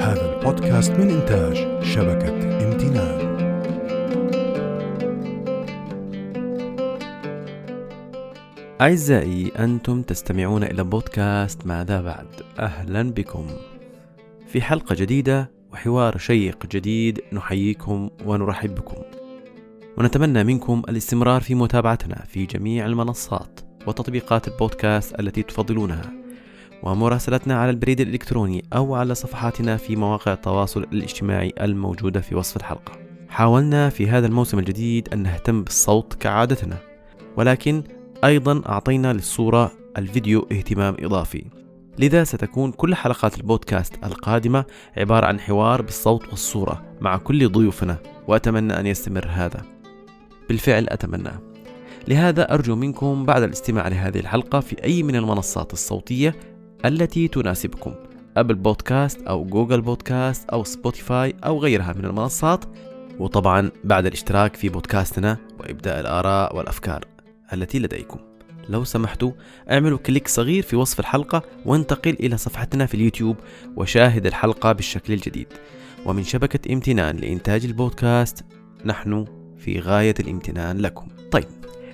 هذا البودكاست من إنتاج شبكة امتنان. أعزائي أنتم تستمعون إلى بودكاست ماذا بعد؟ أهلا بكم. في حلقة جديدة وحوار شيق جديد نحييكم ونرحب بكم. ونتمنى منكم الاستمرار في متابعتنا في جميع المنصات. وتطبيقات البودكاست التي تفضلونها. ومراسلتنا على البريد الإلكتروني أو على صفحاتنا في مواقع التواصل الاجتماعي الموجودة في وصف الحلقة. حاولنا في هذا الموسم الجديد أن نهتم بالصوت كعادتنا ولكن أيضا أعطينا للصورة الفيديو اهتمام إضافي. لذا ستكون كل حلقات البودكاست القادمة عبارة عن حوار بالصوت والصورة مع كل ضيوفنا وأتمنى أن يستمر هذا. بالفعل أتمنى. لهذا أرجو منكم بعد الاستماع لهذه الحلقة في أي من المنصات الصوتية التي تناسبكم. Apple Podcast أو Google Podcast أو Spotify أو غيرها من المنصات. وطبعا بعد الاشتراك في بودكاستنا وإبداء الآراء والأفكار التي لديكم. لو سمحتوا أعملوا click صغير في وصف الحلقة وانتقل إلى صفحتنا في اليوتيوب وشاهد الحلقة بالشكل الجديد. ومن شبكة امتنان لإنتاج البودكاست نحن في غاية الامتنان لكم. طيب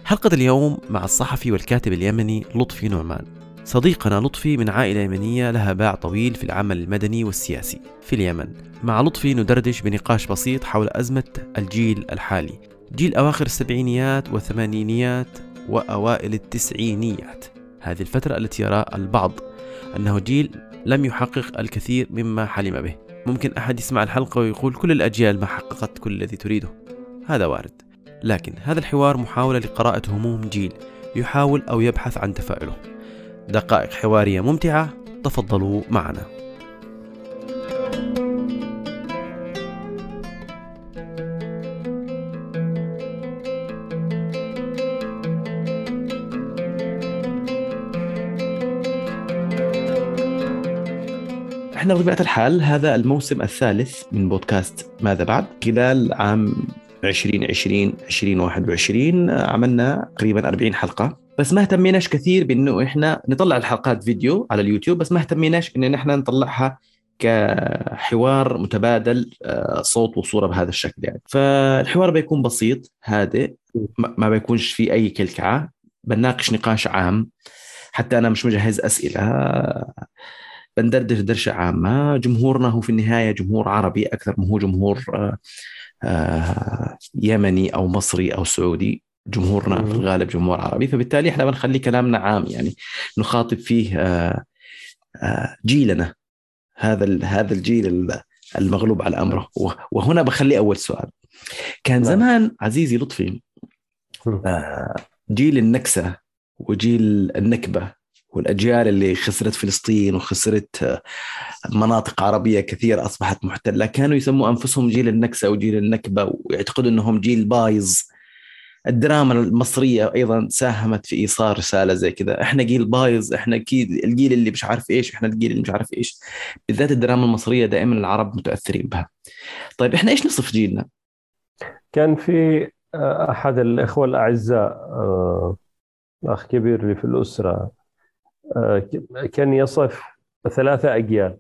حلقة اليوم مع الصحفي والكاتب اليمني لطفي نعمان. صديقنا لطفي من عائلة يمنية لها باع طويل في العمل المدني والسياسي في اليمن. مع لطفي ندردش بنقاش بسيط حول أزمة الجيل الحالي. جيل أواخر السبعينيات والثمانينيات وأوائل التسعينيات. هذه الفترة التي يرى البعض أنه جيل لم يحقق الكثير مما حلم به. ممكن أحد يسمع الحلقة ويقول كل الأجيال ما حققت كل الذي تريده. هذا وارد. لكن هذا الحوار محاولة لقراءة هموم جيل يحاول أو يبحث عن تفاؤله. دقائق حوارية ممتعة تفضلوا معنا. إحنا بطبيعة الحال هذا الموسم الثالث من بودكاست ماذا بعد؟ خلال عام 2020 2021 عملنا تقريبا 40 حلقة. بس ما اهتميناش كثير بأنه إحنا نطلع الحلقات فيديو على اليوتيوب بس ما اهتميناش ان إحنا نطلعها كحوار متبادل آه، صوت وصورة بهذا الشكل يعني. فالحوار بيكون بسيط هادئ ما بيكونش فيه أي كلكعة بنناقش نقاش عام. حتى أنا مش مجهز أسئلة. بندردش درشة عامة. جمهورنا هو في النهاية جمهور عربي أكثر ما هو جمهور آه، يمني أو مصري أو سعودي جمهورنا في الغالب جمهور عربي. فبالتالي إحنا بنخلي كلامنا عام يعني نخاطب فيه آه، آه، جيلنا. هذا هذا الجيل المغلوب على أمره. وهنا بخلي أول سؤال. كان نعم. زمان عزيزي لطفي جيل النكسة وجيل النكبة والأجيال اللي خسرت فلسطين وخسرت مناطق عربية كثيرة أصبحت محتلة. كانوا يسموا أنفسهم جيل النكسة وجيل النكبة ويعتقدوا إنهم جيل بايظ. الدراما المصرية أيضا ساهمت في إيصال رسالة زي كذا. إحنا جيل بايظ إحنا الجيل اللي مش عارف إيش إحنا الجيل اللي مش عارف إيش. بالذات الدراما المصرية دائما العرب متأثرين بها. طيب إحنا إيش نصف جيلنا؟ كان في آه، أحد الإخوة الأعزاء آه، اخ كبير لي في الأسرة آه، كان يصف ثلاثة أجيال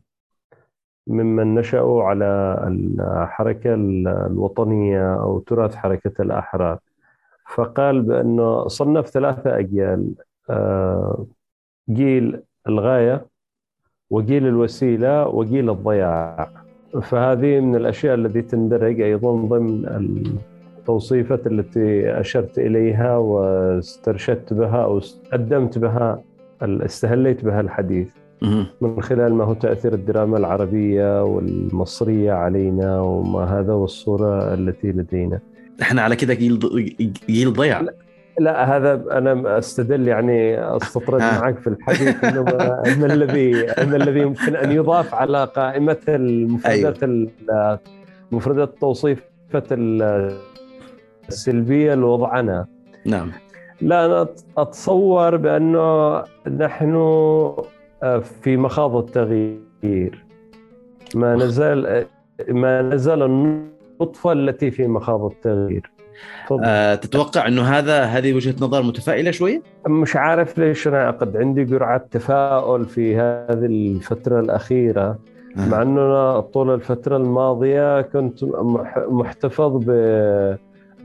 ممن نشأوا على الحركة الوطنية أو تراث حركة الأحرار. فقال بأنه صنف ثلاثة أجيال آه، جيل الغاية وجيل الوسيلة وجيل الضياع. فهذه من الأشياء التي تندرج أيضا ضمن التوصيفة التي أشرت إليها واسترشدت بها أو قدمت بها استهليت بها الحديث. من خلال ما هو تأثير الدراما العربية والمصرية علينا وما هذا والصورة التي لدينا. إحنا على كده جيل جيل ضيع. لا هذا أنا أستدل يعني أستطرد معك في الحديث إنه ما الذي ما الذي يمكن أن يضاف على قائمة المفردات أيوه. مفردات توصيفة السلبية لوضعنا. نعم. لا أنا أتصور بأنه نحن في مخاض التغيير ما نزال ما نزال النطفة التي في مخاض التغيير. آه تتوقع إنه هذا هذه وجهة نظر متفائلة شوية؟ مش عارف ليش أنا قد عندي جرعة تفاؤل في هذه الفترة الأخيرة آه. مع انه أنا طول الفترة الماضية كنت مح- محتفظ ب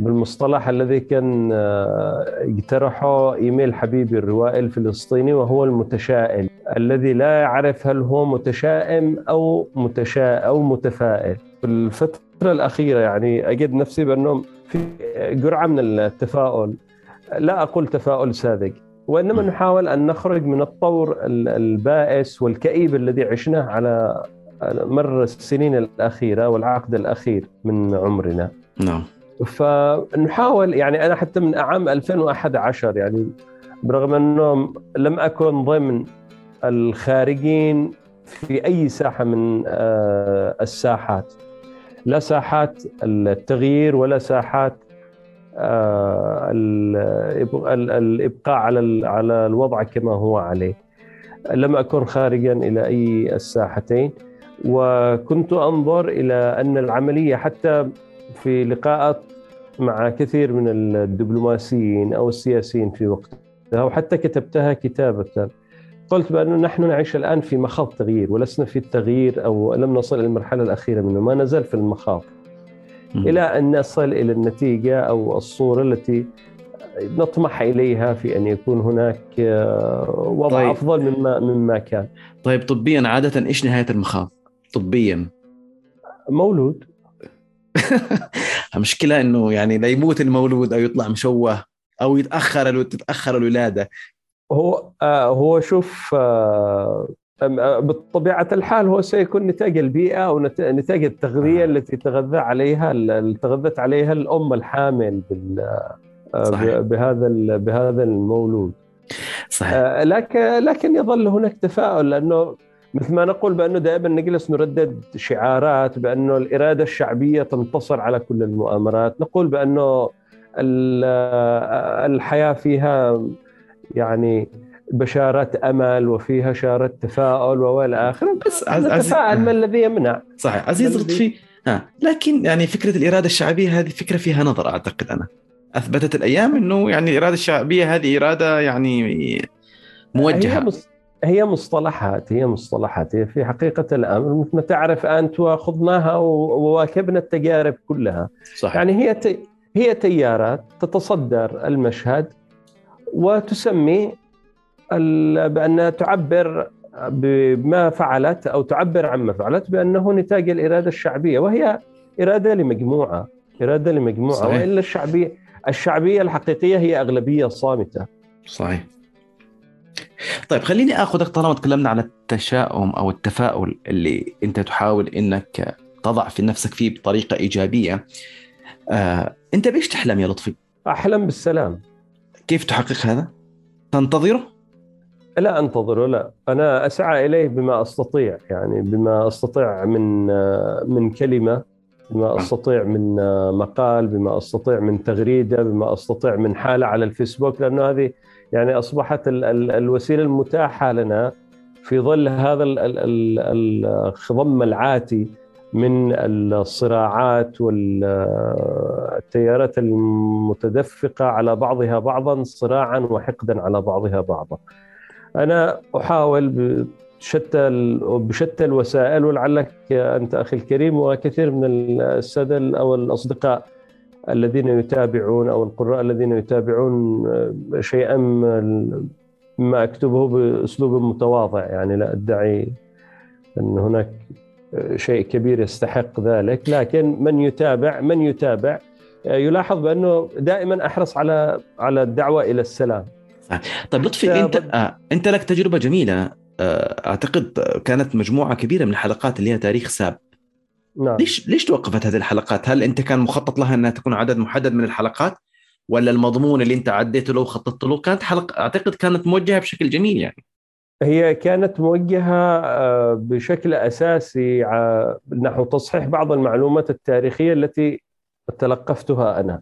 بالمصطلح الذي كان آه، يقترحه إيميل حبيبي الروائي الفلسطيني وهو المتشائم. الذي لا يعرف هل هو متشائم أو متشا أو متفائل. في الفترة الأخيرة يعني أجد نفسي بأنه في جرعة من التفاؤل. لا أقول تفاؤل ساذج وإنما. نحاول أن نخرج من الطور ال- البائس والكئيب الذي عشناه على مر السنين الأخيرة والعقد الأخير من عمرنا. نعم. فنحاول يعني أنا حتى من عام 2011 يعني برغم إنه لم أكن ضمن الخارجين في أي ساحة من آه، الساحات. لا ساحات التغيير ولا ساحات آه، ال- ال- الإبقاء على على الوضع كما هو عليه. لم أكن خارجا إلى أي الساحتين. وكنت أنظر إلى أن العملية حتى في لقاءات مع كثير من الدبلوماسيين أو السياسيين في وقتها وحتى كتبتها كتابة قلت بأنه نحن نعيش الآن في مخاض تغيير ولسنا في التغيير أو لم نصل إلى المرحلة الأخيرة منه ما نزال في المخاض. إلى أن نصل إلى النتيجة أو الصورة التي نطمح إليها في أن يكون هناك آه، وضع. طيب. أفضل مما مما كان طيب طبيا عادة إيش نهاية المخاض؟ طبيا مولود المشكلة إنه يعني لا يموت المولود أو يطلع مشوه أو يتأخر الو- تتأخر الولادة هو آه هو شوف آه آه، بطبيعة الحال هو سيكون نتاج البيئة أو نت- نتاج التغذية آه. التي تغذى عليها تغذت عليها الأم الحامل بال آه، صحيح. بهذا بهذا المولود صحيح آه، لكن لكن يظل هناك تفاؤل لأنه مثل ما نقول بأنه دائما نجلس نردد شعارات بأنه الإرادة الشعبية تنتصر على كل المؤامرات، نقول بأنه ال- آه، الحياة فيها يعني بشارات أمل وفيها شارة تفاؤل وإلى آخره. بس. نتفائل ما الذي يمنع. صحيح. عزيز لطفي ها لكن يعني فكرة الإرادة الشعبية هذه فكرة فيها نظر أعتقد أنا. أثبتت الأيام إنه يعني الإرادة الشعبية هذه إرادة يعني موجهة. هي مصطلحات هي مصطلحات هي في حقيقة الأمر مثل ما تعرف أنت وخضناها وواكبنا التجارب كلها. صحيح. يعني هي ت... هي تيارات تتصدر المشهد وتسمي ال... بأنها تعبر بما فعلت أو تعبر عما فعلت بأنه نتاج الإرادة الشعبية وهي إرادة لمجموعة إرادة لمجموعة صحيح. وإلا الشعبية الشعبية الحقيقية هي أغلبية صامتة. صحيح. طيب خليني آخذك طالما تكلمنا على التشاؤم أو التفاؤل اللي أنت تحاول إنك تضع في نفسك فيه بطريقة إيجابية آه، أنت بإيش تحلم يا لطفي؟ أحلم بالسلام كيف تحقق هذا؟ تنتظره؟ لا أنتظره لا أنا أسعى إليه بما أستطيع يعني بما أستطيع من من كلمة بما أستطيع من مقال بما أستطيع من تغريدة بما أستطيع من حالة على الفيسبوك لأنه هذه يعني أصبحت ال ال الوسيلة المتاحة لنا في ظل هذا ال ال ال الخضم العاتي من الصراعات والتيارات المتدفقة على بعضها بعضا صراعا وحقدا على بعضها بعضا. أنا أحاول بشتى بشتى الوسائل ولعلك أنت أخي الكريم وكثير من الساده أو الأصدقاء الذين يتابعون أو القراء الذين يتابعون شيئا مما أكتبه بأسلوب متواضع. يعني لا أدعي أن هناك شيء كبير يستحق ذلك. لكن من يتابع من يتابع يلاحظ بأنه دائما أحرص على على الدعوة إلى السلام. طيب لطفي أنت آه أنت لك تجربة جميلة. آه أعتقد كانت مجموعة كبيرة من الحلقات اللي هي تاريخ ساب نعم. ليش ليش توقفت هذه الحلقات؟ هل أنت كان مخطط لها أنها تكون عدد محدد من الحلقات؟ ولا المضمون اللي أنت عديته له وخططت له كانت حلقه أعتقد كانت موجهة بشكل جميل يعني هي كانت موجهة بشكل أساسي نحو تصحيح بعض المعلومات التاريخية التي تلقفتها أنا.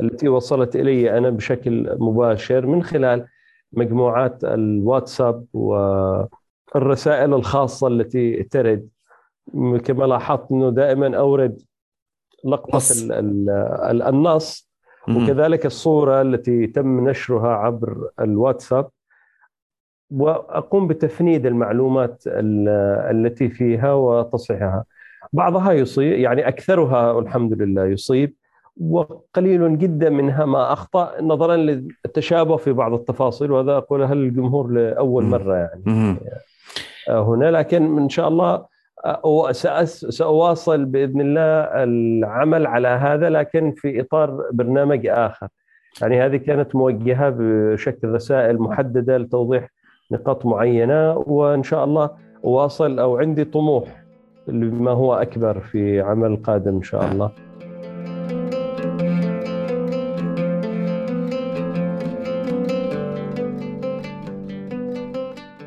التي وصلت إلي أنا بشكل مباشر من خلال مجموعات الواتساب والرسائل الخاصة التي ترد كما لاحظت إنه دائما أورد لقطة نص. ال- ال- ال- النص. وكذلك الصورة التي تم نشرها عبر الواتساب وأقوم بتفنيد المعلومات ال- التي فيها وتصحيحها بعضها يصيب يعني أكثرها الحمد لله يصيب وقليل جدا منها ما أخطأ نظرا للتشابه في بعض التفاصيل وهذا أقولها للجمهور لأول مم. مرة يعني. هنا لكن إن شاء الله سأواصل بإذن الله العمل على هذا لكن في إطار برنامج آخر. يعني هذه كانت موجهة بشكل رسائل محددة لتوضيح نقاط معينة وإن شاء الله أواصل أو عندي طموح لما هو أكبر في عمل قادم إن شاء الله.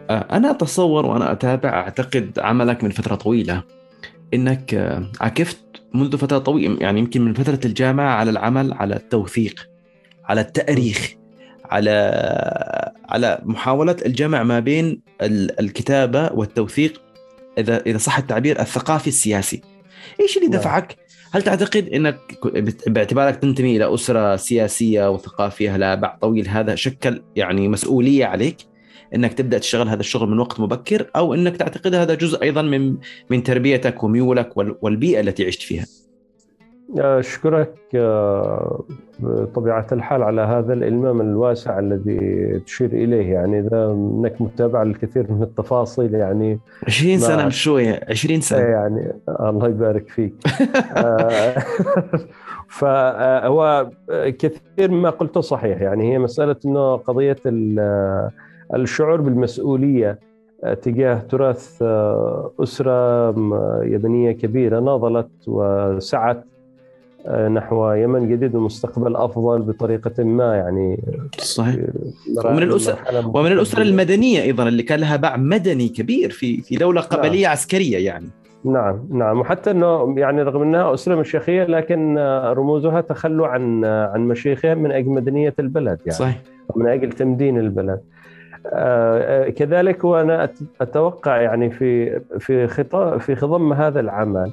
أنا أتصور وأنا أتابع أعتقد عملك من فترة طويلة. إنك آه، عكفت منذ فترة طويلة يعني يمكن من فترة الجامعة على العمل على التوثيق على التأريخ على على محاولة الجمع ما بين ال- الكتابة والتوثيق. إذا إذا صح التعبير الثقافي السياسي. إيش اللي نعم. دفعك؟ هل تعتقد إنك باعتبارك تنتمي إلى أسرة سياسية وثقافية؟ لها باع طويل هذا شكل يعني مسؤولية عليك. إنك تبدأ تشتغل هذا الشغل من وقت مبكر أو إنك تعتقد هذا جزء أيضا من من تربيتك وميولك وال- والبيئة التي عشت فيها؟ أشكرك آه، بطبيعة الحال على هذا الإلمام الواسع الذي تشير إليه. يعني إذا أنك متابع الكثير من التفاصيل يعني 20 ما- سنة مش شوية 20 سنة. يعني الله يبارك فيك. آه، فهو كثير مما قلته صحيح. يعني هي مسألة أنه قضية ال- الشعور بالمسؤولية تجاه تراث آه، أسرة م- يمنية كبيرة ناضلت وسعت آه، نحو يمن جديد ومستقبل أفضل بطريقة ما يعني صحيح. ومن الأسر- مرحلة ومن الأسر. المدنية أيضا اللي كان لها باع مدني كبير في في دولة قبلية عسكرية يعني. نعم نعم. وحتى إنه يعني رغم إنها أسرة مشيخيه لكن آه، رموزها تخلوا عن آه، عن مشيخها من أجل مدنية البلد يعني. صحيح. من أجل تمدين البلد. آه، كذلك وأنا أتوقع يعني في في خطا في خضم هذا العمل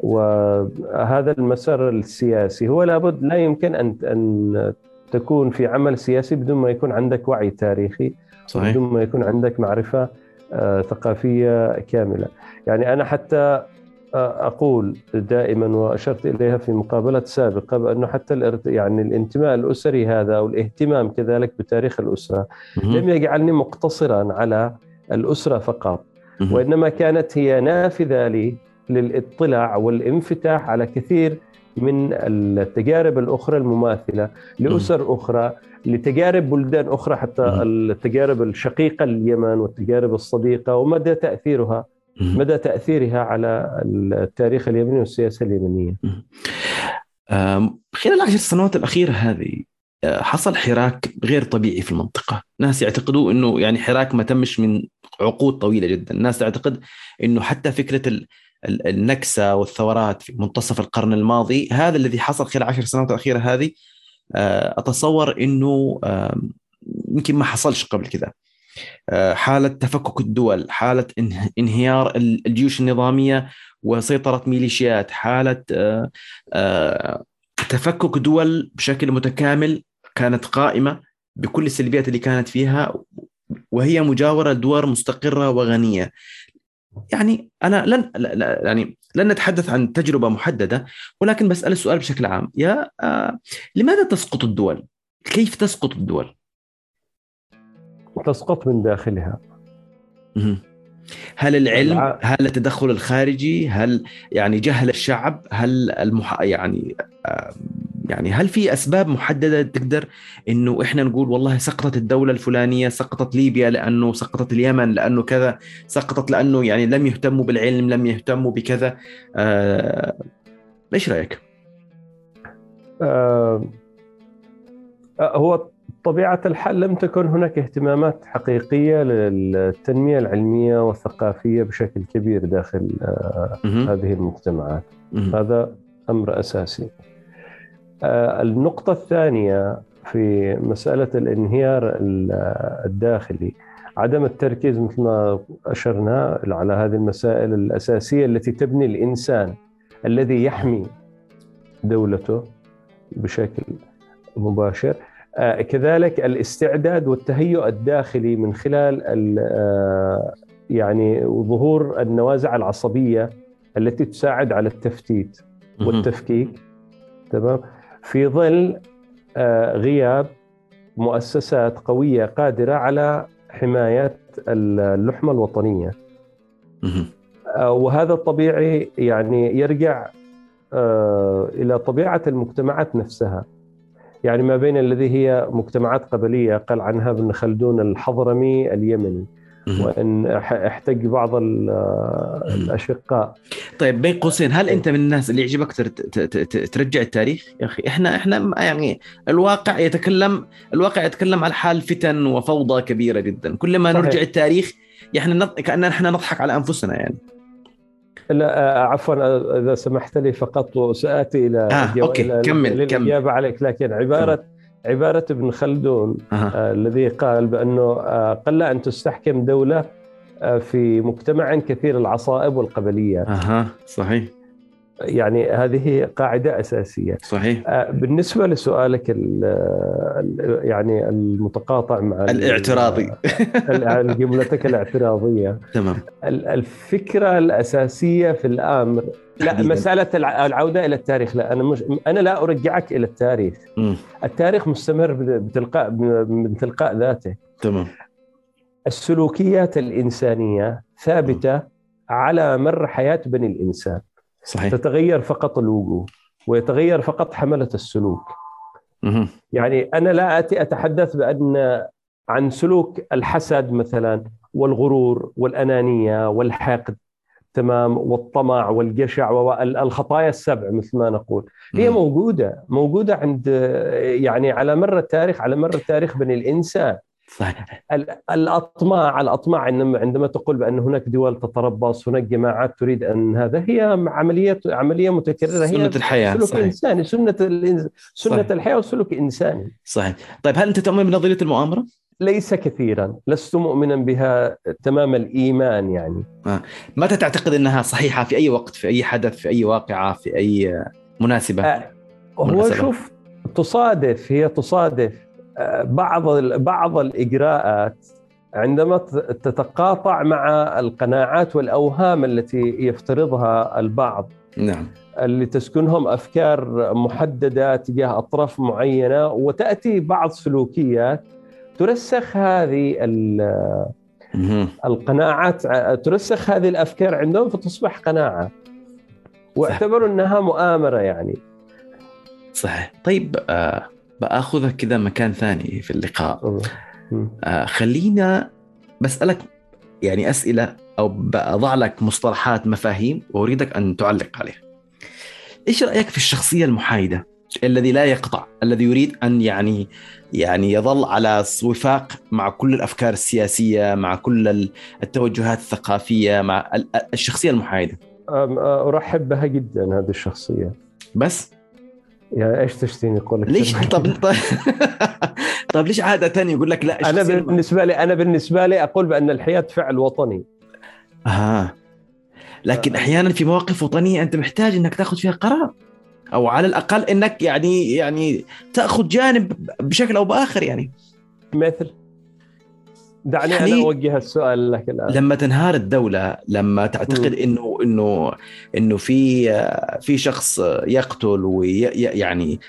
وهذا المسار السياسي. هو لابد لا يمكن ان أن تكون في عمل سياسي بدون ما يكون عندك وعي تاريخي صحيح. بدون ما يكون عندك معرفة آه، ثقافية كاملة. يعني أنا حتى أقول دائما وأشرت إليها في مقابلة سابقة بأنه حتى يعني الانتماء الأسري هذا أو الاهتمام كذلك بتاريخ الأسرة مهم. لم يجعلني مقتصرا على الأسرة فقط مهم. وإنما كانت هي نافذة لي للاطلاع والانفتاح على كثير من التجارب الأخرى المماثلة لأسر أخرى لتجارب بلدان أخرى حتى. التجارب الشقيقة لليمن والتجارب الصديقة ومدى تأثيرها مهم. مدى تأثيرها على التاريخ اليمني والسياسة اليمنية. آم، خلال العشر سنوات الأخيرة هذه آه، حصل حراك غير طبيعي في المنطقة. ناس يعتقدوا أنه يعني حراك ما تمش من عقود طويلة جدا. الناس تعتقد أنه حتى فكرة ال- ال- النكسة والثورات في منتصف القرن الماضي هذا الذي حصل خلال العشر سنوات الأخيرة هذه آه، أتصور أنه يمكن ما حصلش قبل كذا. حالة تفكك الدول حالة انه- انهيار ال- الجيوش النظامية وسيطرة ميليشيات حالة آه، آه، تفكك دول بشكل متكامل كانت قائمة بكل السلبيات اللي كانت فيها وهي مجاورة لدول مستقرة وغنية يعني أنا لن يعني لن نتحدث عن تجربة محددة ولكن بسأل السؤال بشكل عام يا آه، لماذا تسقط الدول؟ كيف تسقط الدول؟ تسقط من داخلها. هل العلم الع- هل التدخل الخارجي هل يعني جهل الشعب هل المح... يعني يعني هل في أسباب محددة تقدر إنه إحنا نقول والله سقطت الدولة الفلانية سقطت ليبيا لأنه سقطت اليمن لأنه كذا سقطت لأنه يعني لم يهتموا بالعلم لم يهتموا بكذا. آه... إيش رأيك؟ آه، آه، هو طبيعة الحال لم تكن هناك اهتمامات حقيقية للتنمية العلمية والثقافية بشكل كبير داخل آه،. هذه المجتمعات. هذا أمر أساسي. آه، النقطة الثانية في مسألة الانهيار ال- الداخلي عدم التركيز مثل ما أشرنا على هذه المسائل الأساسية التي تبني الإنسان الذي يحمي دولته بشكل مباشر كذلك الاستعداد والتهيؤ الداخلي من خلال آه، يعني ظهور النوازع العصبية التي تساعد على التفتيت والتفكيك. تمام؟ في ظل آه، غياب مؤسسات قوية قادرة على حماية اللحمة الوطنية. وهذا الطبيعي يعني يرجع إلى طبيعة المجتمعات نفسها. يعني ما بين الذي هي مجتمعات قبلية قال عنها ابن خلدون الحضرمي اليمني وإن احتج بعض الأشقاء. طيب بين قوسين هل أنت من الناس اللي يعجبك ترجع التاريخ؟ يا أخي إحنا إحنا يعني الواقع يتكلم الواقع يتكلم عن حال فتن وفوضى كبيرة جدا. كلما. نرجع التاريخ يعني كأننا إحنا نضحك على أنفسنا يعني. لا آه، عفوا آه، إذا سمحت لي فقط وساتي إلى آه، أوكي. إلى كمل كمل. عليك لكن عباره كمل. عبارة ابن خلدون. آه الذي قال بأنه آه قل أن تستحكم دولة آه في مجتمع كثير العصائب والقبليات. أها صحيح. يعني هذه قاعدة أساسية. صحيح. آه، بالنسبة لسؤالك يعني المتقاطع مع الاعتراضي. جملتك الاعتراضية. تمام. الفكرة الأساسية في الأمر لا مسألة العودة إلى التاريخ لا أنا مش أنا لا أرجعك إلى التاريخ. م. التاريخ مستمر بتلقاء من تلقاء ذاته. تمام. السلوكيات الإنسانية ثابتة م. على مر حياة بني الإنسان. صحيح. تتغير فقط الوجوه ويتغير فقط حملة السلوك. يعني أنا لا اتي أتحدث بأن عن سلوك الحسد مثلا والغرور والأنانية والحقد تمام والطمع والجشع والخطايا السبع مثل ما نقول. هي موجودة موجودة عند يعني على مر التاريخ على مر التاريخ بني الإنسان. صحيح. الاطماع الأطماع عندما تقول بأن هناك دول تتربص هناك جماعات تريد أن هذا هي عمليه عملية متكررة. سنة هي الحياة سلوك صحيح. إنساني سنة سنة صحيح. الحياة وسلوك إنساني. صحيح. طيب هل أنت تؤمن بنظرية المؤامرة؟ ليس كثيرا. لست مؤمنا بها تمام الإيمان يعني. آه. متى تعتقد أنها صحيحة؟ في أي وقت في أي حدث في أي واقعة في أي مناسبة؟ آه. هو شوف تصادف هي تصادف. بعض بعض الإجراءات عندما تتقاطع مع القناعات والأوهام التي يفترضها البعض. نعم. اللي تسكنهم أفكار محددة تجاه أطراف معينة وتأتي بعض سلوكيات ترسخ هذه القناعات ترسخ هذه الأفكار عندهم فتصبح قناعة. واعتبروا إنها مؤامرة يعني. صحيح. طيب آه بآخذك كذا مكان ثاني في اللقاء. آه خلينا بسألك يعني أسئلة أو بضع لك مصطلحات مفاهيم وأريدك أن تعلق عليها. إيش رأيك في الشخصية المحايدة؟ الذي لا يقطع الذي يريد أن يعني يعني يظل على وفاق مع كل الأفكار السياسية مع كل التوجهات الثقافية مع الشخصية المحايدة؟ أرحب بها جدا هذه الشخصية. بس؟ يعني إيش تشتيني؟ أقول لك ليش؟ طب طب ليش عادة يقول لك لا أنا بالنسبة لي أنا بالنسبة لي أقول بأن الحياة فعل وطني. أها لكن أحيانا في مواقف وطنية أنت محتاج إنك تأخذ فيها قرار أو على الأقل إنك يعني يعني تأخذ جانب بشكل أو بآخر يعني. مثل؟ دعني يعني أنا أوجه السؤال لك الآن. لما تنهار الدولة لما تعتقد إنه إنه إنه في في شخص يقتل ويعني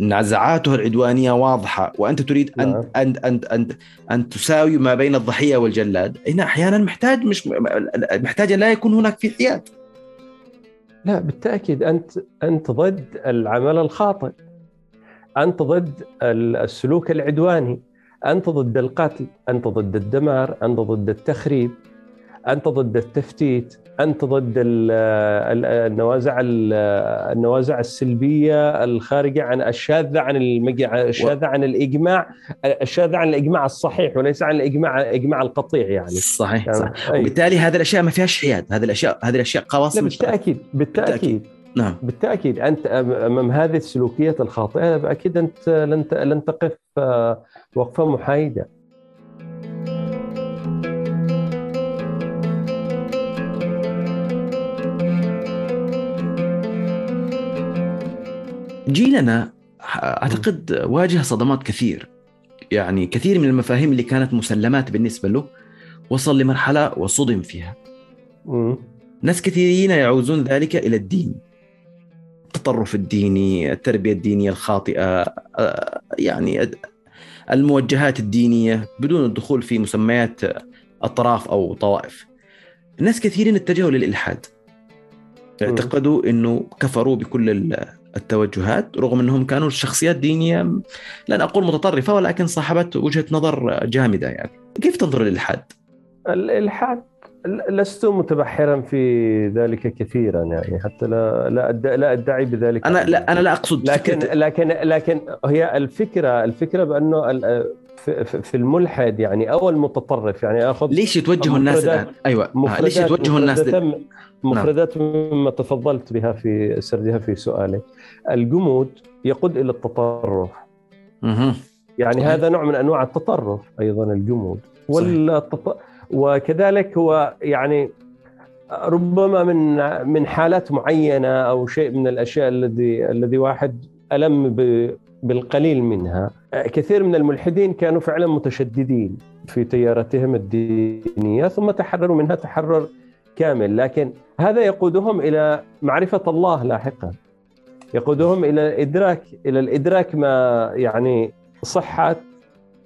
نزعاته العدوانية واضحة وأنت تريد أن نعم. أن أن أن, أن تساوي ما بين الضحية والجلاد هنا أحيانا محتاج مش محتاج لا يكون هناك في حياد لا بالتأكيد أنت أنت ضد العمل الخاطئ. أنت ضد السلوك العدواني. أنت ضد القتل أنت ضد الدمار أنت ضد التخريب أنت ضد التفتيت أنت ضد النوازع النوازع السلبية الخارجة عن الشاذة عن الشاذة عن الإجماع الشاذة عن الإجماع الصحيح وليس عن الإجماع إجماع القطيع يعني. صحيح, يعني صح. وبالتالي هذه الأشياء ما فيهاش حياد هذه الأشياء هذه الأشياء قواصم. بالتأكيد بالتأكيد, بالتأكيد. نعم. بالتأكيد. أنت أمام هذه السلوكيات الخاطئة أكيد أنت لن لن تقف آه، وقفة محايدة. جيلنا أعتقد واجه صدمات كثير. يعني كثير من المفاهيم اللي كانت مسلمات بالنسبة له وصل لمرحلة وصدم فيها. مم. ناس كثيرين يعوزون ذلك إلى الدين. التطرف الديني التربية الدينية الخاطئة آه، يعني الموجهات الدينية بدون الدخول في مسميات أطراف أو طوائف. ناس كثيرين اتجهوا للإلحاد. اعتقدوا إنه كفروا بكل ال- التوجهات رغم إنهم كانوا شخصيات دينية لن أقول متطرفة ولكن صاحبت وجهة نظر جامدة يعني. كيف تنظر للإلحاد؟ الإلحاد لست متبحرا في ذلك كثيرا يعني حتى لا لا أدعي, لا أدعي بذلك أنا لا أنا لا أقصد. لكن فكرة- لكن لكن هي الفكرة الفكرة بأنه في- الملحد يعني أو المتطرف يعني أخذ ليش يتوجهوا الناس الآن؟ أيوه. آه، ليش يتوجهوا الناس دل... مفردات مما تفضلت بها في سردها في سؤالك الجمود يقود إلى التطرف. يعني. هذا نوع من أنواع التطرف أيضا الجمود. والتط... وكذلك هو يعني ربما من من حالات معينة أو شيء من الأشياء الذي الذي واحد ألم. بالقليل منها كثير من الملحدين كانوا فعلا متشددين في تيارتهم الدينية ثم تحرروا منها تحرر كامل لكن هذا يقودهم إلى معرفة الله لاحقا يقودهم إلى الادراك إلى الإدراك ما يعني صحة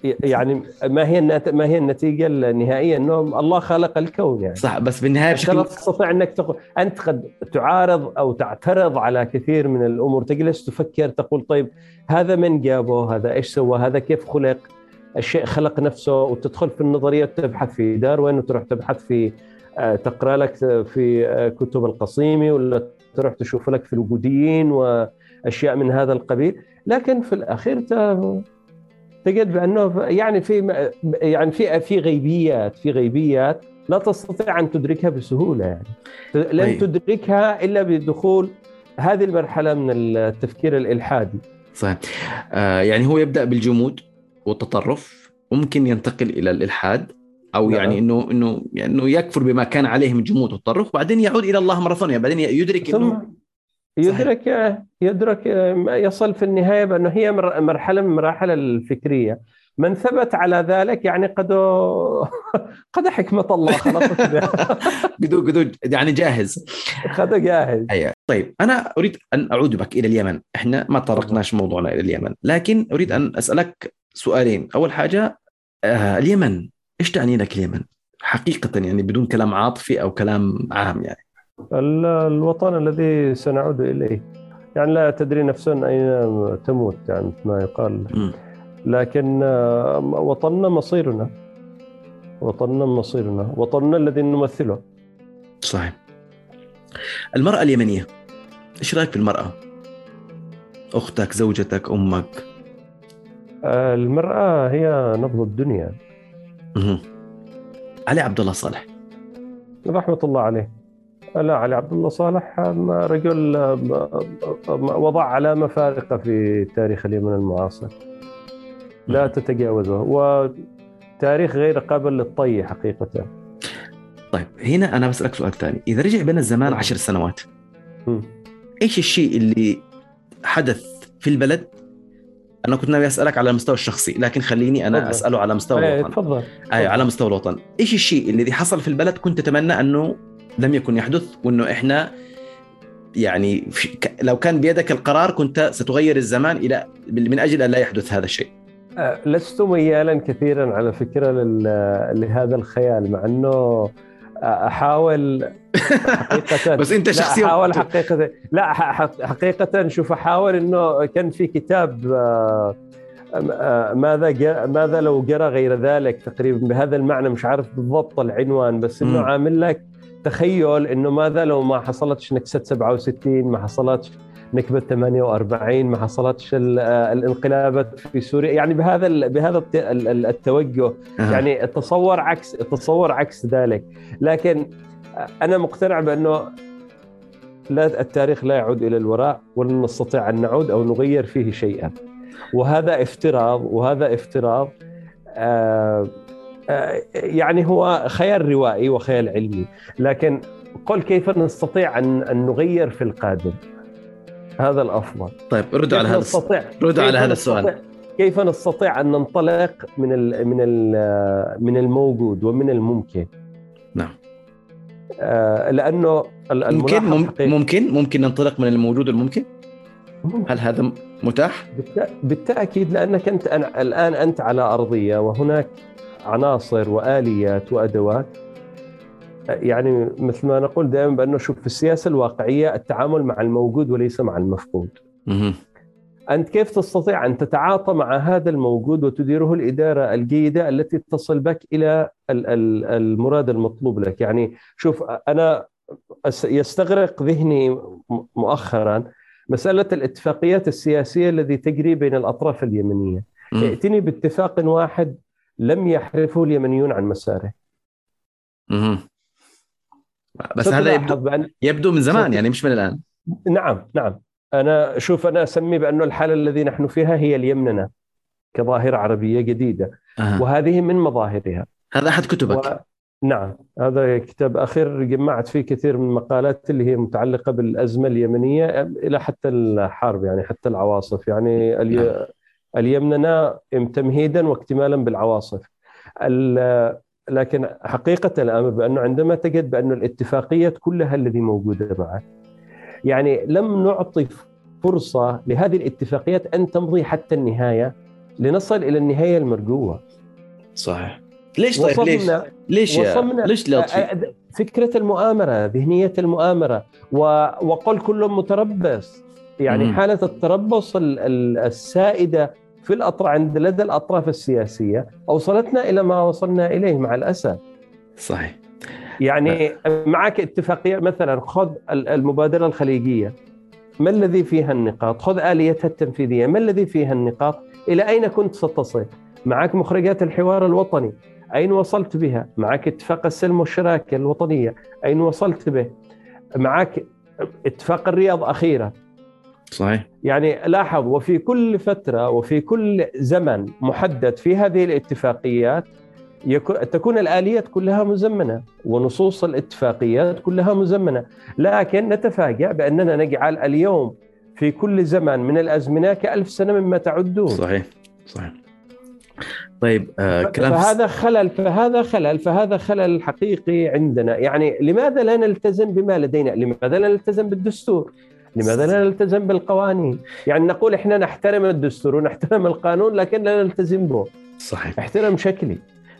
يعني ما هي النت- ما هي النتيجة النهائية إنه الله خلق الكون يعني. صح بس بالنهاية بشكل تستطيع إنك تقول أنت قد تعارض أو تعترض على كثير من الأمور. تجلس تفكر تقول طيب هذا من جابه؟ هذا إيش سوى؟ هذا كيف خلق؟ الشيء خلق نفسه. وتدخل في النظرية تبحث في داروين وتروح تبحث في آه، تقرأ لك في آه، كتب القصيمي ولا تروح تشوف لك في الوجوديين وأشياء من هذا القبيل. لكن في الأخير تجد بأنه يعني في يعني في في غيبيات في غيبيات لا تستطيع أن تدركها بسهولة يعني لن طيب. تدركها إلا بدخول هذه المرحلة من التفكير الإلحادي صحيح آه يعني هو يبدأ بالجمود والتطرف ممكن ينتقل إلى الإلحاد أو نعم. يعني إنه إنه يعني إنه يكفر بما كان عليه من جمود وتطرف وبعدين يعود إلى الله مرة ثانية بعدين يدرك إنه يدرك يدرك يصل في النهاية بأنه هي مر- مرحلة من المراحل الفكرية. من ثبت على ذلك يعني قد قد حكمة الله خلقت به. بدون بدون يعني جاهز. قد جاهز. أيوة. طيب أنا أريد أن أعود بك إلى اليمن. إحنا ما طرقناش موضوعنا إلى اليمن لكن أريد أن أسألك سؤالين. أول حاجة آه اليمن إيش تعني لك اليمن؟ حقيقة يعني بدون كلام عاطفي أو كلام عام يعني. الوطن الذي سنعود إليه. يعني لا تدري نفس أين تموت يعني ما يقال. لكن آه، وطننا مصيرنا. وطننا مصيرنا. وطننا الذي نمثله. صحيح. المرأة اليمنية إيش رأيك في المرأة؟ أختك، زوجتك، أمك؟ آه، المرأة هي نبض الدنيا. مهم. علي عبد الله صالح. رحمة الله عليه. لا علي عبد الله صالح رجل وضع علامة فارقة في تاريخ اليمن المعاصر. لا تتجاوزه وتاريخ غير قابل للطي حقيقة. طيب هنا أنا بسألك سؤال ثاني. إذا رجع بين الزمان تفضل. عشر سنوات مم. إيش الشيء اللي حدث في البلد؟ أنا كنت ناوي أسألك على المستوى الشخصي لكن خليني أنا تفضل. أسأله على مستوى إيه، الوطن. تفضل. أيوه على مستوى الوطن. إيش الشيء الذي حصل في البلد كنت تتمنى أنه لم يكن يحدث وإنه إحنا يعني لو كان بيدك القرار كنت ستغير الزمان إلى من أجل أن لا يحدث هذا الشيء آه، لست ميالا كثيرا على فكرة لل- لهذا الخيال مع أنه آه، أحاول حقيقة بس أنت شخصيا أحاول حقيقه لا حقيقة شوف أحاول إنه كان في كتاب آه، ماذا ماذا لو جرى غير ذلك تقريبا بهذا المعنى مش عارف بالضبط العنوان بس إنه. عامل لك تخيل إنه ماذا لو ما حصلتش نكسة 67 ما حصلتش نكبة 48 ما حصلتش آه، الانقلابات في سوريا. يعني بهذا بهذا الت- ال- ال- التوجه. أها. يعني التصور عكس التصور عكس ذلك. لكن أنا مقتنع بأنه لا التاريخ لا يعود إلى الوراء ولن نستطيع أن نعود أو نغير فيه شيئا. وهذا افتراض وهذا افتراض آه يعني هو خيال روائي وخيال علمي. لكن قل كيف نستطيع ان أن نغير في القادم؟ هذا الأفضل. طيب ردوا على هذا نستطيع ردوا على هذا السؤال. كيف نستطيع أن ننطلق من ال من ال من الموجود ومن الممكن؟ نعم. آه، لأنه ال- ممكن؟ ممكن؟ ممكن ننطلق من الموجود والممكن؟ ممكن. هل هذا متاح؟ بالت- بالتأكيد لأنك أنت أنا الآن أنت على أرضية وهناك عناصر وآليات وأدوات يعني مثل ما نقول دائما بأنه شوف في السياسة الواقعية التعامل مع الموجود وليس مع المفقود. أنت كيف تستطيع أن تتعاطى مع هذا الموجود وتديره الإدارة الجيدة التي تصل بك إلى ال- ال- المراد المطلوب لك يعني شوف أنا يستغرق ذهني مؤخرا مسألة الاتفاقيات السياسية التي تجري بين الأطراف اليمنية. ائتني باتفاق واحد لم يحرفه اليمنيون عن مساره. مهم. بس هذا يبدو, بأن يبدو من زمان يعني مش من الآن. نعم نعم. أنا شوف أنا أسمي بانه الحالة الذي نحن فيها هي اليمننه كظاهرة عربية جديدة. آه. وهذه من مظاهرها. هذا أحد كتبك. و... نعم. هذا كتاب أخير جمعت فيه كثير من المقالات اللي هي متعلقة بالأزمة اليمنية إلى حتى الحرب يعني حتى العواصف يعني الي... اليمننه تمهيدا واكتمالا بالعواصف. ال... لكن حقيقة الأمر بأنه عندما تجد بأن الاتفاقيات كلها الذي موجودة معك يعني لم نعطي فرصة لهذه الاتفاقيات أن تمضي حتى النهاية لنصل إلى النهاية المرجوة. صحيح. ليش طيب؟ ليش؟ وصلنا ليش يا وصلنا ليش لطفي المؤامرة ذهنية المؤامرة و... وقل كل متربص. يعني مم. حالة التربص ال- ال- السائدة في الأطراف عند لدى الأطراف السياسية أوصلتنا إلى ما وصلنا إليه مع الأسف. صحيح. يعني معك اتفاقية مثلا خذ ال- المبادرة الخليجية. ما الذي فيها النقاط؟ خذ آليتها التنفيذية. ما الذي فيها النقاط؟ إلى أين كنت ستصل؟ معك مخرجات الحوار الوطني. أين وصلت بها؟ معك اتفاق السلم والشراكة الوطنية. أين وصلت به؟ معك اتفاق الرياض أخيرا. صحيح. يعني لاحظ وفي كل فترة وفي كل زمن محدد في هذه الاتفاقيات تكون الآليات كلها مزمنة ونصوص الاتفاقيات كلها مزمنة. لكن نتفاجأ بأننا نجعل اليوم في كل زمن من الأزمنة كألف سنة مما تعدون. صحيح صحيح. طيب آه كلام فهذا خلل فهذا خلل فهذا خلل حقيقي عندنا. يعني لماذا لا نلتزم بما لدينا؟ لماذا لا نلتزم بالدستور؟ لماذا لا نلتزم بالقوانين؟ يعني نقول إحنا نحترم الدستور ونحترم القانون لكن لا نلتزم به. صحيح. احترم شكلي.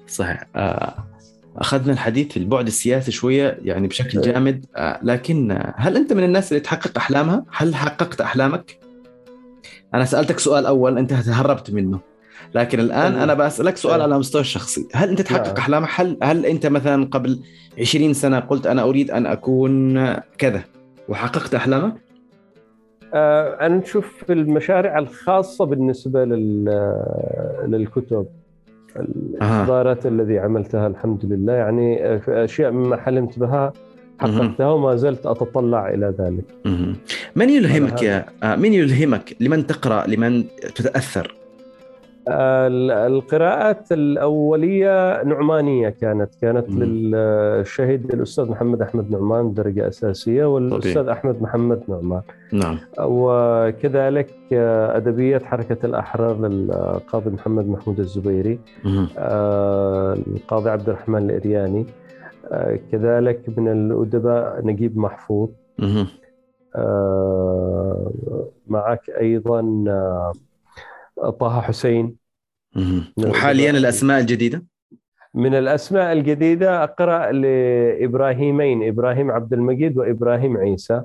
صحيح. آه أخذنا الحديث في البعد السياسي شوية يعني بشكل جامد. آه لكن هل أنت من الناس اللي تحقق أحلامها؟ هل حققت أحلامك؟ أنا سألتك سؤال أول أنت تهربت منه. لكن الآن أيوة. أنا بسالك سؤال أيوة. على مستوى الشخصي. هل أنت تحقق نعم. أحلامك؟ هل هل أنت مثلا قبل 20 سنة قلت أنا أريد أن أكون كذا وحققت أحلامك؟ آه أنا نشوف في المشاريع الخاصة بالنسبة لل للكتب. الاصدارات الذي عملتها الحمد لله يعني آه، في أشياء مما حلمت بها حققتها وما زلت أتطلع إلى ذلك. من يلهمك يا آه، من يلهمك لمن تقرأ لمن تتأثر؟ ال- القراءات الأولية نعمانية كانت كانت مم. للشهيد الأستاذ محمد أحمد نعمان درجة أساسية والأستاذ أحمد محمد نعمان نعم وكذلك أدبيات حركة الأحرار للقاضي محمد محمود الزبيري مهم. آه، القاضي عبد الرحمن الإرياني آه، كذلك من الأدباء نجيب محفوظ. آه، معك أيضا آه، طه حسين. وحاليا الأسماء الجديدة؟ من الأسماء الجديدة أقرأ لإبراهيمين إبراهيم عبد المجيد وإبراهيم عيسى.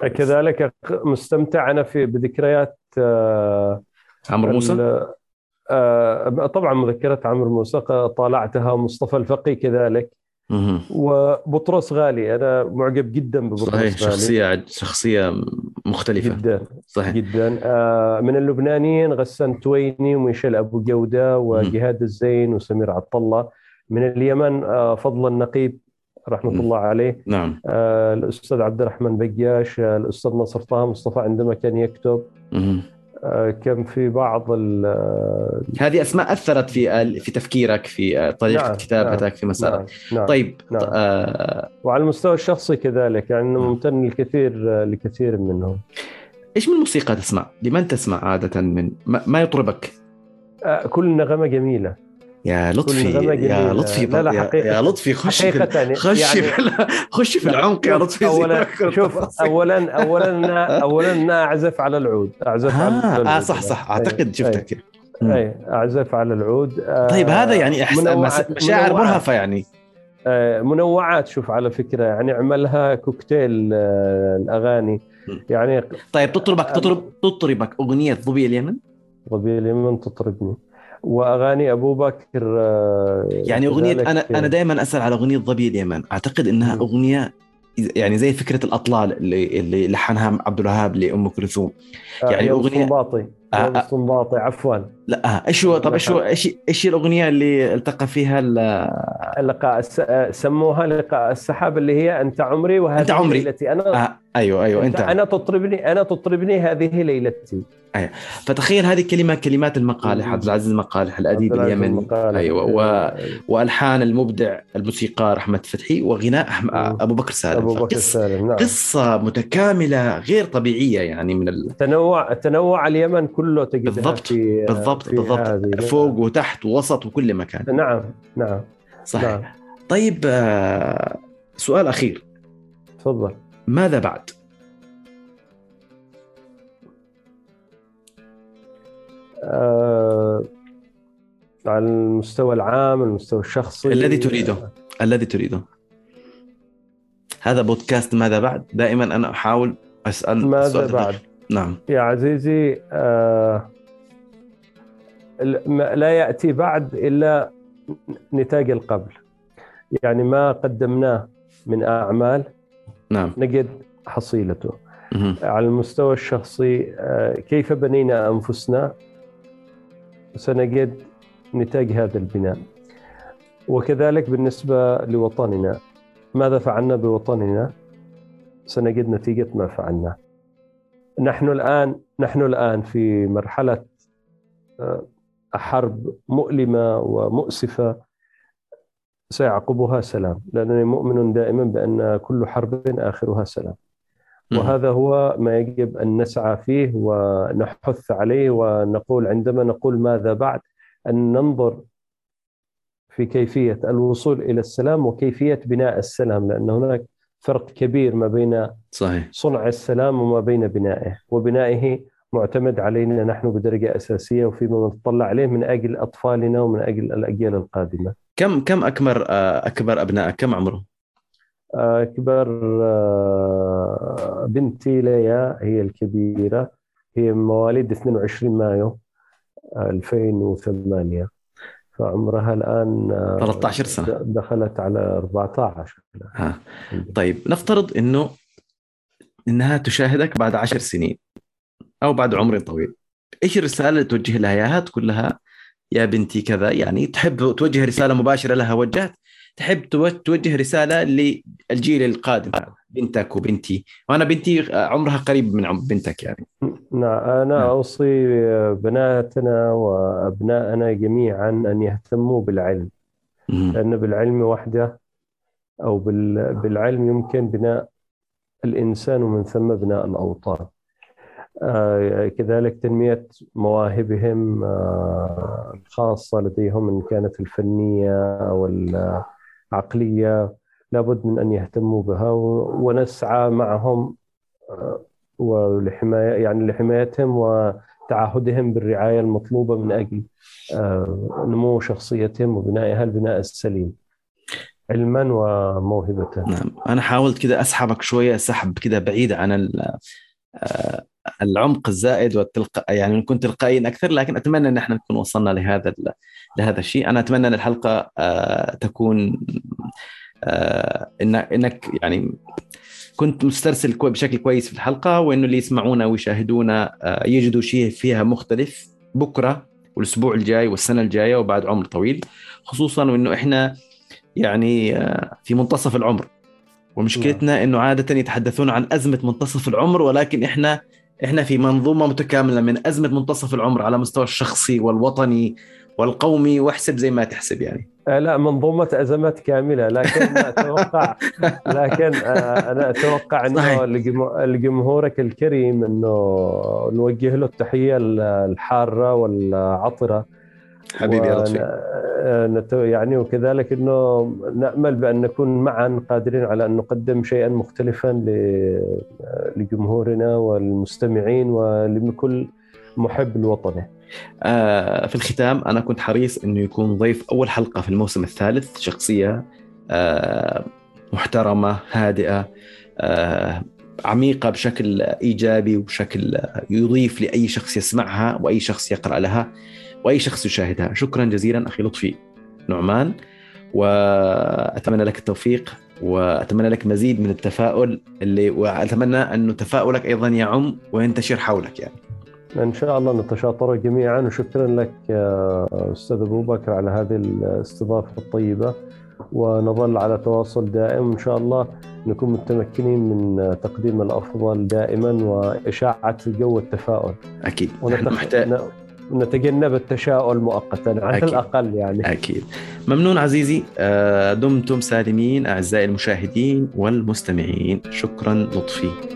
كذلك مستمتع أنا في بذكريات آه، عمرو موسى؟ آه، طبعا مذكرات عمرو موسى طالعتها مصطفى الفقي كذلك. وبطرس غالي. أنا معجب جدا ببطرس صحيح غالي. شخصية شخصية مختلفة. جدا صحيح. جدا. آه، من اللبنانيين غسان تويني وميشيل أبو جودة وجهاد الزين وسمير عطله من اليمن آه، فضل النقيب رحمة مم. الله عليه. نعم. آه، الأستاذ عبد الرحمن بقياش آه، الأستاذ نصر طه مصطفى عندما كان يكتب. مهم. آه، كان في بعض ال هذه أسماء أثرت في في تفكيرك في طريقة نعم، كتابتك نعم، في مسارك نعم نعم طيب نعم. آه وعلى المستوى الشخصي كذلك يعني أنا ممتن الكثير لكثير منهم إيش من موسيقى تسمع؟ لمن تسمع عادة من ما, ما يطربك؟ آه، كل نغمة جميلة يا لطفي يا. لطفي لا، لا، يا, حقيقة. يا لطفي خش في حقيقة يعني خش يعني خش في العمق يا لطفي اولا شوف اولا اولا اولا أعزف على العود أعزف على آه, العود. آه صح صح أعتقد أي- شفتك أي, أي أعزف على العود. آه، طيب هذا يعني احسن مشاعر. مرهفة يعني. آه، منوعات شوف على فكرة يعني عملها كوكتيل آه، الأغاني. يعني طيب تطربك آه، تطرب تطربك أغنية ظبي اليمن؟ ضبي اليمن تطربني. وأغاني أبو بكر آه، يعني أغنية أنا أنا دائما أسأل على أغنية ظبي اليمن أعتقد إنها. أغنية يعني زي فكرة الأطلال اللي اللي لحنها عبد الوهاب لأم كلثوم آه، يعني السنباطي آه، رياض آه. السنباطي عفوا لا آه، إيش هو طب إيش هو إيش إيش الأغنية اللي التقى فيها ال- لقاء الس... آه، سموها لقاء السحاب اللي هي أنت عمري وهذه أنت عمري. ليلتي. أنا آه أيوه أيوه انت أنا تطربني أنا تطربني هذه ليلتي. فتخيل هذه كلمه كلمات المقالح. عبد العزيز المقالح الاديب اليمني. المقالة. أيوه و... آه، وألحان المبدع الموسيقار أحمد فتحي وغناء أحم... أبو بكر سالم. أبو بكر سالم نعم. قصة متكاملة غير طبيعية يعني من ال... تنوع تنوع اليمن كله تجدها بالضبط، في بالضبط. بالضبط هذه. فوق وتحت ووسط وكل مكان. نعم نعم صحيح. نعم. طيب آه، سؤال أخير. تفضل. ماذا بعد؟ آه على المستوى العام المستوى الشخصي. الذي تريده الذي تريده. هذا بودكاست ماذا بعد؟ دائما أنا أحاول أسأل ماذا. بعد؟ نعم. يا عزيزي آه لا يأتي بعد إلا نتاج القبل. يعني ما قدمناه من أعمال نعم. نجد حصيلته. مهم. على المستوى الشخصي آه، كيف بنينا أنفسنا؟ سنجد نتاج هذا البناء. وكذلك بالنسبة لوطننا ماذا فعلنا بوطننا؟ سنجد نتيجة ما فعلنا نحن الآن نحن الآن في مرحلة آه، حرب مؤلمة ومؤسفة سيعقبها سلام لأنني مؤمن دائما بأن كل حرب آخرها سلام. وهذا هو ما يجب أن نسعى فيه ونحث عليه ونقول عندما نقول ماذا بعد أن ننظر في كيفية الوصول إلى السلام وكيفية بناء السلام لأن هناك فرق كبير ما بين صحيح صنع السلام وما بين بنائه وبنائه معتمد علينا نحن بدرجة أساسية وفيما نتطلع عليه من أجل أطفالنا ومن أجل الأجيال القادمة. كم كم أكبر آه، أكبر ابنائك كم عمره؟ أكبر آه، بنتي ليا هي الكبيرة هي مواليد 22 مايو 2008 فعمرها الآن آه، 13 سنة. دخلت على 14 ها. طيب نفترض إنه إنها تشاهدك بعد عشر سنين أو بعد عمر طويل. إيش الرسالة اللي توجه لها؟ اياها تقول لها يا بنتي كذا. يعني تحب توجه رسالة مباشرة لها وجهت. تحب تو- توجه رسالة للجيل القادم بنتك وبنتي. وأنا بنتي عمرها قريب من عمر بنتك يعني. نعم أنا نعم. أوصي بناتنا وأبنائنا جميعا أن يهتموا بالعلم. مم. لأن بالعلم وحده أو بال- بالعلم يمكن بناء الإنسان ومن ثم بناء الأوطان. آه، كذلك تنمية مواهبهم آه، الخاصة لديهم إن كانت الفنية أو العقلية لابد من أن يهتموا بها ونسعى معهم آه، ولحماية يعني لحمايتهم وتعهدهم بالرعاية المطلوبة من أجل آه، نمو شخصيتهم وبنائها البناء السليم علما وموهبة. نعم. أنا حاولت كذا أسحبك شوية سحب كذا بعيد عن آه، العمق الزائد والتلقاء يعني نكون تلقائيين أكثر لكن أتمنى إن إحنا نكون وصلنا لهذا لهذا الشيء. أنا أتمنى إن الحلقة آه، تكون آه، إنك يعني كنت مسترسل بشكل كويس في الحلقة وإنه اللي يسمعونا ويشاهدونا آه، يجدوا شيء فيها مختلف بكرة والأسبوع الجاي والسنة الجاية وبعد عمر طويل. خصوصا وإنه إحنا يعني في منتصف العمر ومشكلتنا إنه عادة يتحدثون عن أزمة منتصف العمر ولكن إحنا إحنا في منظومة متكاملة من أزمة منتصف العمر على مستوى الشخصي والوطني والقومي واحسب زي ما تحسب يعني آه، لا منظومة أزمات كاملة لكن أتوقع لكن آه، أنا أتوقع. أنه لجمهورك الكريم أنه نوجه له التحية الحارة والعطرة حبيبي يا لطفي يعني وكذلك إنه نأمل بأن نكون معا قادرين على أن نقدم شيئا مختلفا ل- لجمهورنا والمستمعين ولكل محب لوطنه. آه في الختام أنا كنت حريص إنه يكون ضيف أول حلقة في الموسم الثالث شخصية آه محترمة هادئة آه عميقة بشكل إيجابي وبشكل يضيف لأي شخص يسمعها وأي شخص يقرأ لها وأي شخص يشاهدها. شكرا جزيلا أخي لطفي نعمان وأتمنى لك التوفيق وأتمنى لك مزيد من التفاؤل اللي وأتمنى انه تفاؤلك أيضا يعم وينتشر حولك يعني. إن شاء الله نتشاطر جميعا وشكرا لك أستاذ أبو بكر على هذه الاستضافة الطيبة ونظل على تواصل دائم. وان شاء الله نكون متمكنين من تقديم الأفضل دائما وإشاعة جو التفاؤل. أكيد. نحن ونتخ- محتاج ن- نتجنب التشاؤل مؤقتا على أكيد. الأقل يعني. أكيد. ممنون عزيزي. آه، دمتم سالمين أعزائي المشاهدين والمستمعين. شكرا لطفي.